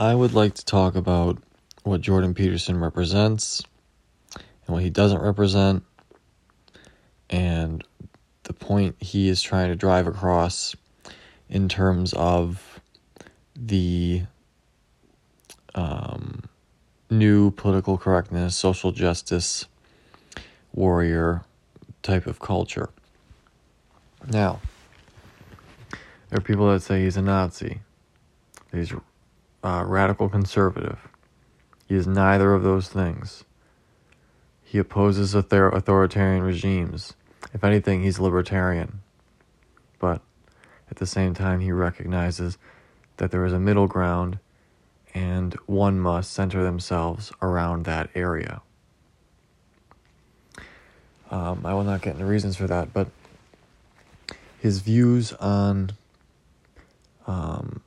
I would like to talk about what Jordan Peterson represents and what he doesn't represent, and the point he is trying to drive across in terms of the um, new political correctness, social justice, warrior type of culture. Now, there are people that say he's a Nazi. He's uh, radical conservative. He is neither of those things. He opposes author- authoritarian regimes. If anything, he's libertarian. But at the same time, he recognizes that there is a middle ground and one must center themselves around that area. Um, I will not get into reasons for that, but his views on um,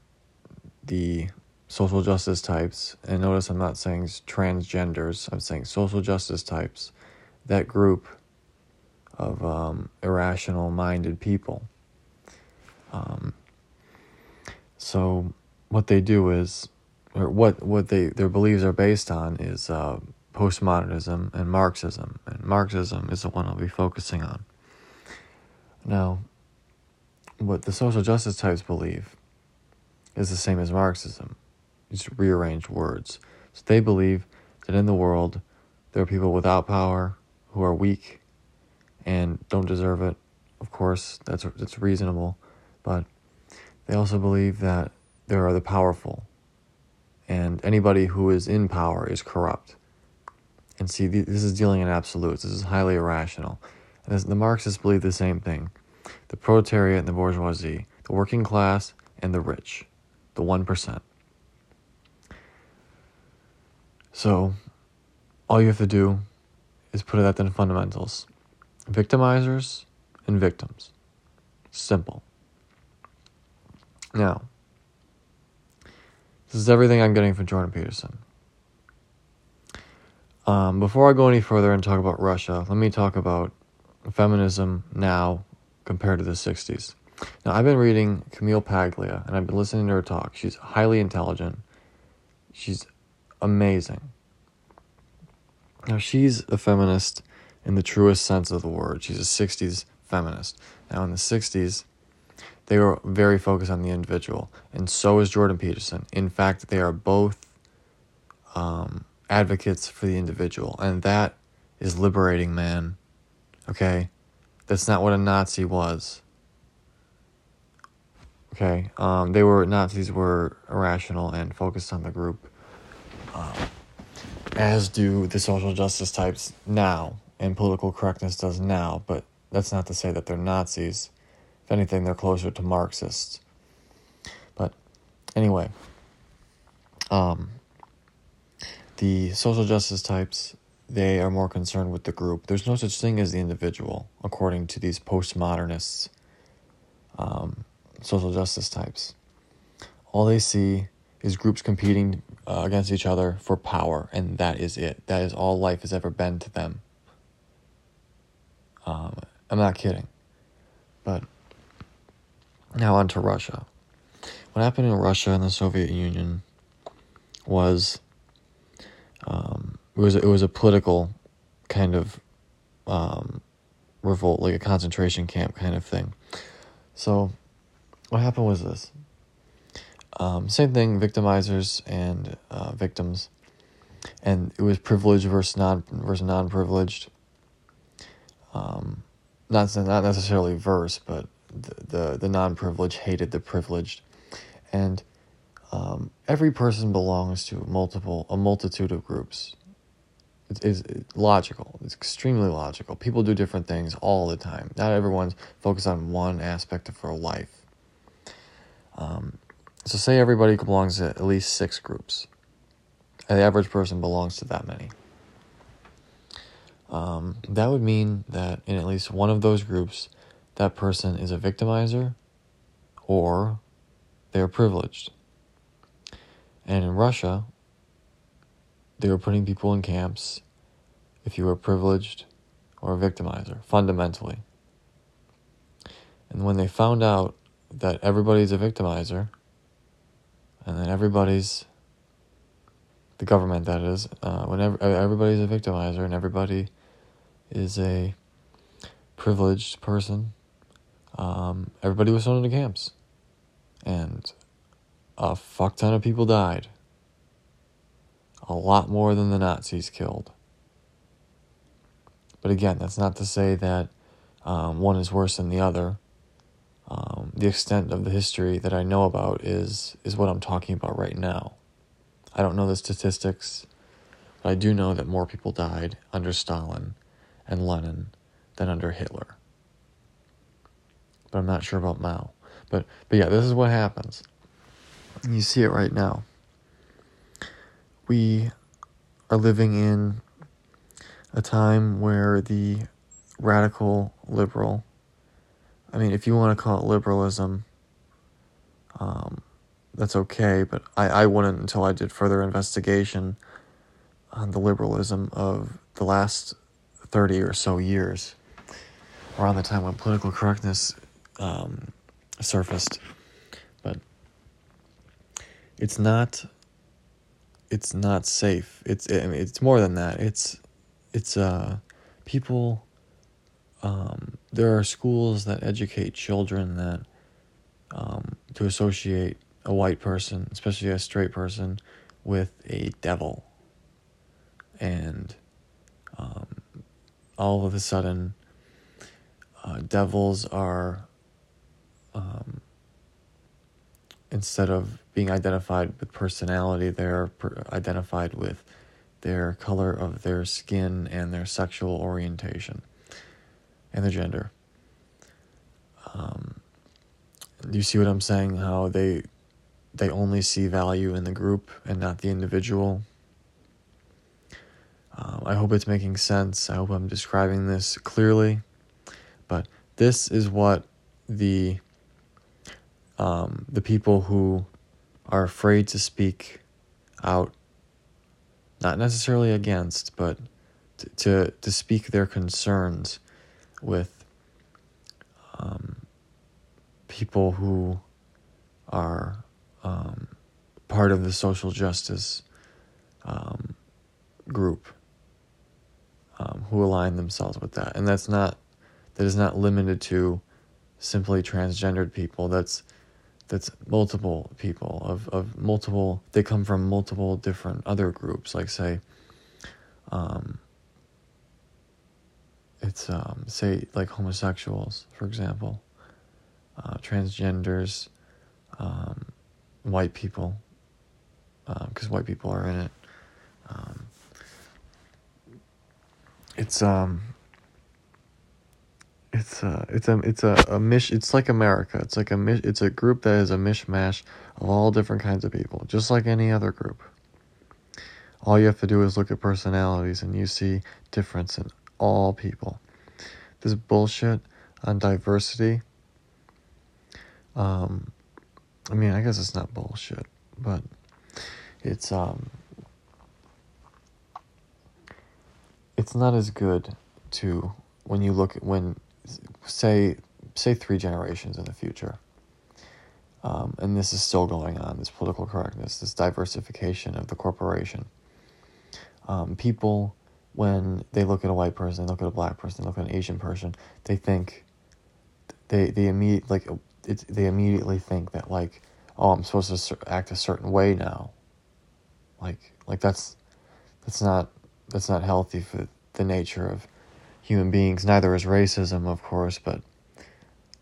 the social justice types, and notice I'm not saying transgenders, I'm saying social justice types, that group of um, irrational minded people. Um, so, what they do is, or what, what they, their beliefs are based on is uh, postmodernism and Marxism, and Marxism is the one I'll be focusing on. Now, what the social justice types believe is the same as Marxism, just rearranged words. So they believe that in the world there are people without power who are weak and don't deserve it. Of course, that's that's reasonable, but they also believe that there are the powerful, and anybody who is in power is corrupt. And see, this is dealing in absolutes. This is highly irrational. And this, the Marxists believe the same thing the proletariat and the bourgeoisie, the working class and the rich, the 1%. So, all you have to do is put it at the fundamentals victimizers and victims. Simple. Now, this is everything I'm getting from Jordan Peterson. Um, before I go any further and talk about Russia, let me talk about feminism now compared to the 60s. Now, I've been reading Camille Paglia and I've been listening to her talk. She's highly intelligent, she's amazing. Now, she's a feminist in the truest sense of the word. She's a 60s feminist. Now, in the 60s, they were very focused on the individual, and so is Jordan Peterson. In fact, they are both um, advocates for the individual, and that is liberating, man. Okay? That's not what a Nazi was. Okay, um, they were Nazis were irrational and focused on the group, um, as do the social justice types now, and political correctness does now. But that's not to say that they're Nazis. If anything, they're closer to Marxists. But anyway, um, the social justice types they are more concerned with the group. There's no such thing as the individual, according to these postmodernists, um, social justice types. All they see is groups competing uh, against each other for power, and that is it. That is all life has ever been to them. Um, I'm not kidding. But now on to Russia. What happened in Russia and the Soviet Union was um, it was it was a political kind of um, revolt, like a concentration camp kind of thing. So, what happened was this. Um, same thing, victimizers and uh, victims, and it was privileged versus non versus non privileged. Um, not not necessarily verse, but the the, the non privileged hated the privileged, and um, every person belongs to multiple a multitude of groups it's, it's logical. It's extremely logical. People do different things all the time. Not everyone's focused on one aspect of their life. Um, so, say everybody belongs to at least six groups. And the average person belongs to that many. Um, that would mean that in at least one of those groups, that person is a victimizer or they are privileged. And in Russia, they were putting people in camps if you were privileged or a victimizer, fundamentally. And when they found out that everybody's a victimizer and then everybody's the government that is, uh, whenever everybody's a victimizer and everybody is a privileged person, um, everybody was thrown into camps, and a fuck ton of people died. A lot more than the Nazis killed. But again, that's not to say that um, one is worse than the other. Um, the extent of the history that I know about is is what I'm talking about right now. I don't know the statistics, but I do know that more people died under Stalin and Lenin than under Hitler. But I'm not sure about Mao. But but yeah, this is what happens. You see it right now. We are living in a time where the radical liberal, I mean, if you want to call it liberalism, um, that's okay, but I, I wouldn't until I did further investigation on the liberalism of the last 30 or so years, around the time when political correctness um, surfaced. But it's not it's not safe. It's I mean, it's more than that. It's it's uh people um, there are schools that educate children that um, to associate a white person, especially a straight person, with a devil. And um, all of a sudden, uh, devils are, um, instead of being identified with personality, they're per- identified with their color of their skin and their sexual orientation and their gender. Um, do you see what I'm saying? How they they only see value in the group and not the individual. Um, I hope it's making sense. I hope I'm describing this clearly. But this is what the um, the people who are afraid to speak out, not necessarily against, but to to, to speak their concerns with um, people who are um, part of the social justice um, group um, who align themselves with that, and that's not that is not limited to simply transgendered people. That's that's multiple people of, of multiple they come from multiple different other groups like say um, it's um, say like homosexuals for example uh, transgenders um, white people, because um, white people are in it. Um, it's um, it's a it's a it's a, a mish. It's like America. It's like a mish. It's a group that is a mishmash of all different kinds of people, just like any other group. All you have to do is look at personalities, and you see difference in all people. This bullshit on diversity. Um, I mean, I guess it's not bullshit, but it's um it's not as good to when you look at when say say three generations in the future. Um, and this is still going on this political correctness, this diversification of the corporation. Um, people, when they look at a white person, they look at a black person, they look at an Asian person, they think they they immediate like it's they immediately think that like oh I'm supposed to act a certain way now. Like like that's that's not that's not healthy for the nature of human beings. Neither is racism of course but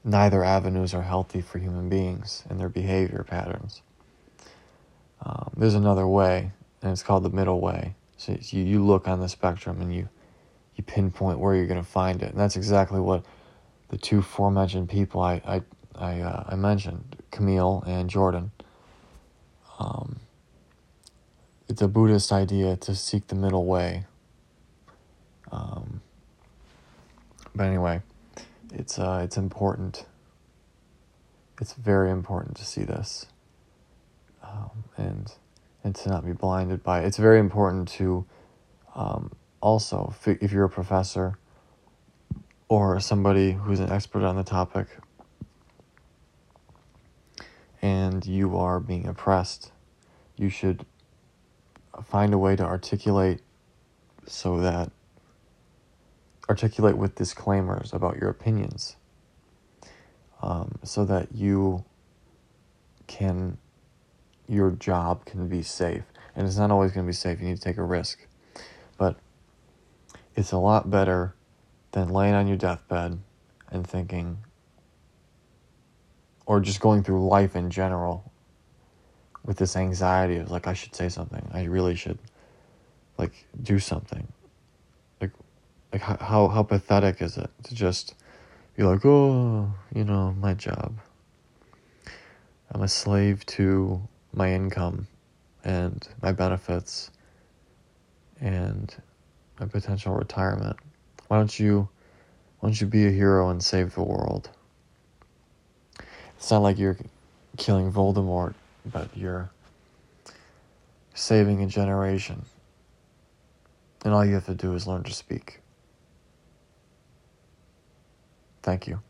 neither avenues are healthy for human beings and their behavior patterns. Um, there's another way and it's called the middle way so you, you look on the spectrum and you you pinpoint where you're going to find it and that's exactly what the two aforementioned people I, I I uh, I mentioned Camille and Jordan. Um, it's a Buddhist idea to seek the middle way. Um, but anyway, it's uh, it's important. It's very important to see this, um, and and to not be blinded by it. It's very important to um, also, if you're a professor or somebody who's an expert on the topic, and you are being oppressed, you should find a way to articulate so that articulate with disclaimers about your opinions um, so that you can your job can be safe and it's not always going to be safe you need to take a risk but it's a lot better than laying on your deathbed and thinking or just going through life in general with this anxiety of like I should say something. I really should like do something. Like like how how pathetic is it to just be like, "Oh, you know, my job. I'm a slave to my income and my benefits and my potential retirement. Why don't you why don't you be a hero and save the world?" It's not like you're killing Voldemort, but you're saving a generation. And all you have to do is learn to speak. Thank you.